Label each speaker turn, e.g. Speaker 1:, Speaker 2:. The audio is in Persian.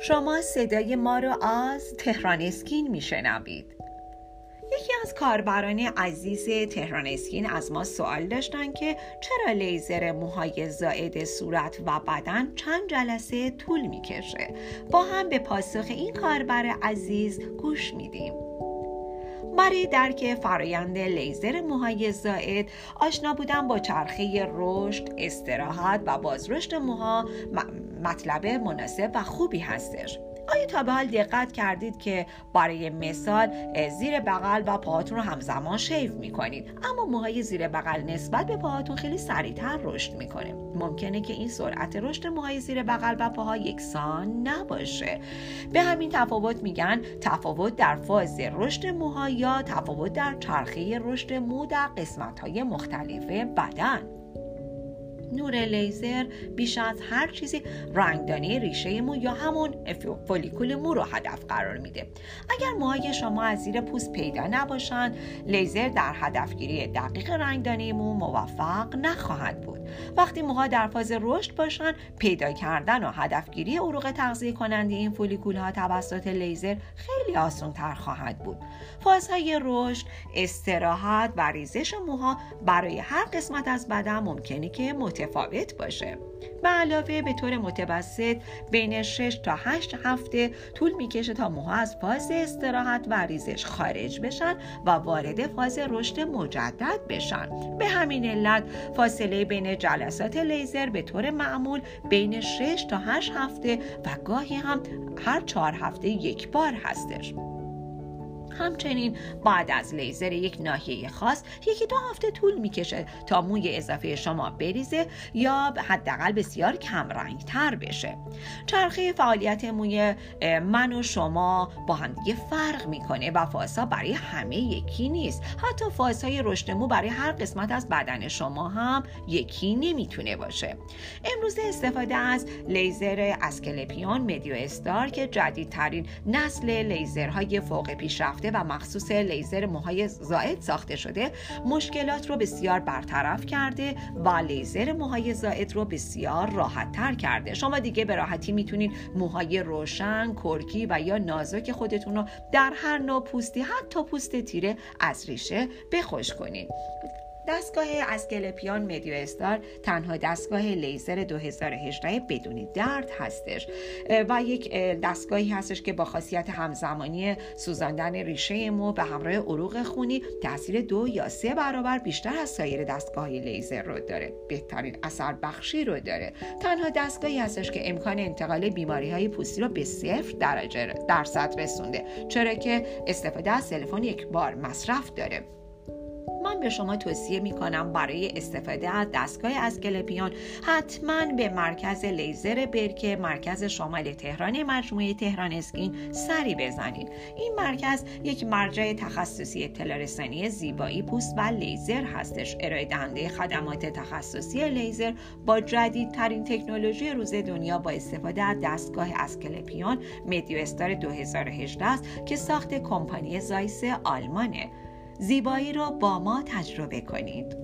Speaker 1: شما صدای ما رو از تهران اسکین میشنوید. یکی از کاربران عزیز تهران اسکین از ما سوال داشتن که چرا لیزر موهای زائد صورت و بدن چند جلسه طول می‌کشه. با هم به پاسخ این کاربر عزیز گوش میدیم. برای درک فرایند لیزر موهای زائد آشنا بودن با چرخه رشد، استراحت و بازرشد موها مطلب مناسب و خوبی هستش. آیا تا به حال دقت کردید که برای مثال زیر بغل و پاهاتون رو همزمان شیو می‌کنید. اما موهای زیر بغل نسبت به پاهاتون خیلی سریعتر رشد می‌کنه. ممکنه که این سرعت رشد موهای زیر بغل و پاها یکسان نباشه. به همین تفاوت میگن تفاوت در فاز رشد موها یا تفاوت در چرخه رشد مو در قسمت های مختلف بدن. نور لیزر بیش از هر چیزی رنگدانی ریشه مو یا همون فولیکول مو رو هدف قرار میده. اگر موهای شما از زیر پوست پیدا نباشند لیزر در هدفگیری دقیق رنگدانی مو موفق نخواهد بود. وقتی موها در فاز رشد باشند پیدا کردن و هدفگیری عروق تغذیه کننده این فولیکول ها توسط لیزر خیلی آسان تر خواهد بود. فازهای رشد استراحت و ریزش موها برای هر قسمت از بدن ممکنه که متفاوت باشه. به علاوه به طور متوسط بین 6 تا 8 هفته طول می‌کشه تا موها از فاز استراحت و ریزش خارج بشن و وارد فاز رشد مجدد بشن. به همین علت فاصله بین جلسات لیزر به طور معمول بین 6 تا 8 هفته و گاهی هم هر 4 هفته یک بار هستش. همچنین بعد از لیزر یک ناحیه خاص یکی دو هفته طول می‌کشه تا موی اضافه شما بریزه یا حداقل بسیار کم تر بشه. چرخه فعالیت موی من و شما با هم دیگه فرق می‌کنه و فازها برای همه یکی نیست. حتی فازهای رشد مو برای هر قسمت از بدن شما هم یکی نمی‌تونه باشه. امروز استفاده از لیزر اسکلپیون مدیو استار که جدیدترین نسل لیزرهای فوق پیشرفته و مخصوص لیزر موهای زائد ساخته شده مشکلات رو بسیار برطرف کرده و لیزر موهای زائد رو بسیار راحت تر کرده. شما دیگه به راحتی می‌تونید موهای روشن، کرکی و یا نازک خودتون رو در هر نوع پوستی حتی پوست تیره از ریشه بخوش کنید دستگاه اسکلپیان مدیو استار تنها دستگاه لیزر 2018 بدون درد هستش. و یک دستگاهی هستش که با خاصیت همزمانی سوزاندن ریشه مو به همراه عروق خونی تاثیر دو یا سه برابر بیشتر از سایر دستگاه لیزر رو داره. بهترین اثر بخشی رو داره. تنها دستگاهی هستش که امکان انتقال بیماری های پوستی رو به صفر درجه درصد رسونده چرا که استفاده از تلفن یک بار مصرف داره. من به شما توصیه می کنم برای استفاده از دستگاه اسکلپیون حتما به مرکز لیزر برکه مرکز شمال تهران مجموعه تهران اسکین سری بزنید. این مرکز یک مرجع تخصصی اطلاع زیبایی پوست و لیزر هستش. ارائه دهنده خدمات تخصصی لیزر با جدیدترین تکنولوژی روز دنیا با استفاده از دستگاه اسکلپیون مدیو استار 2018 است که ساخت کمپانی زایس آلمانه. زیبایی را با ما تجربه کنید.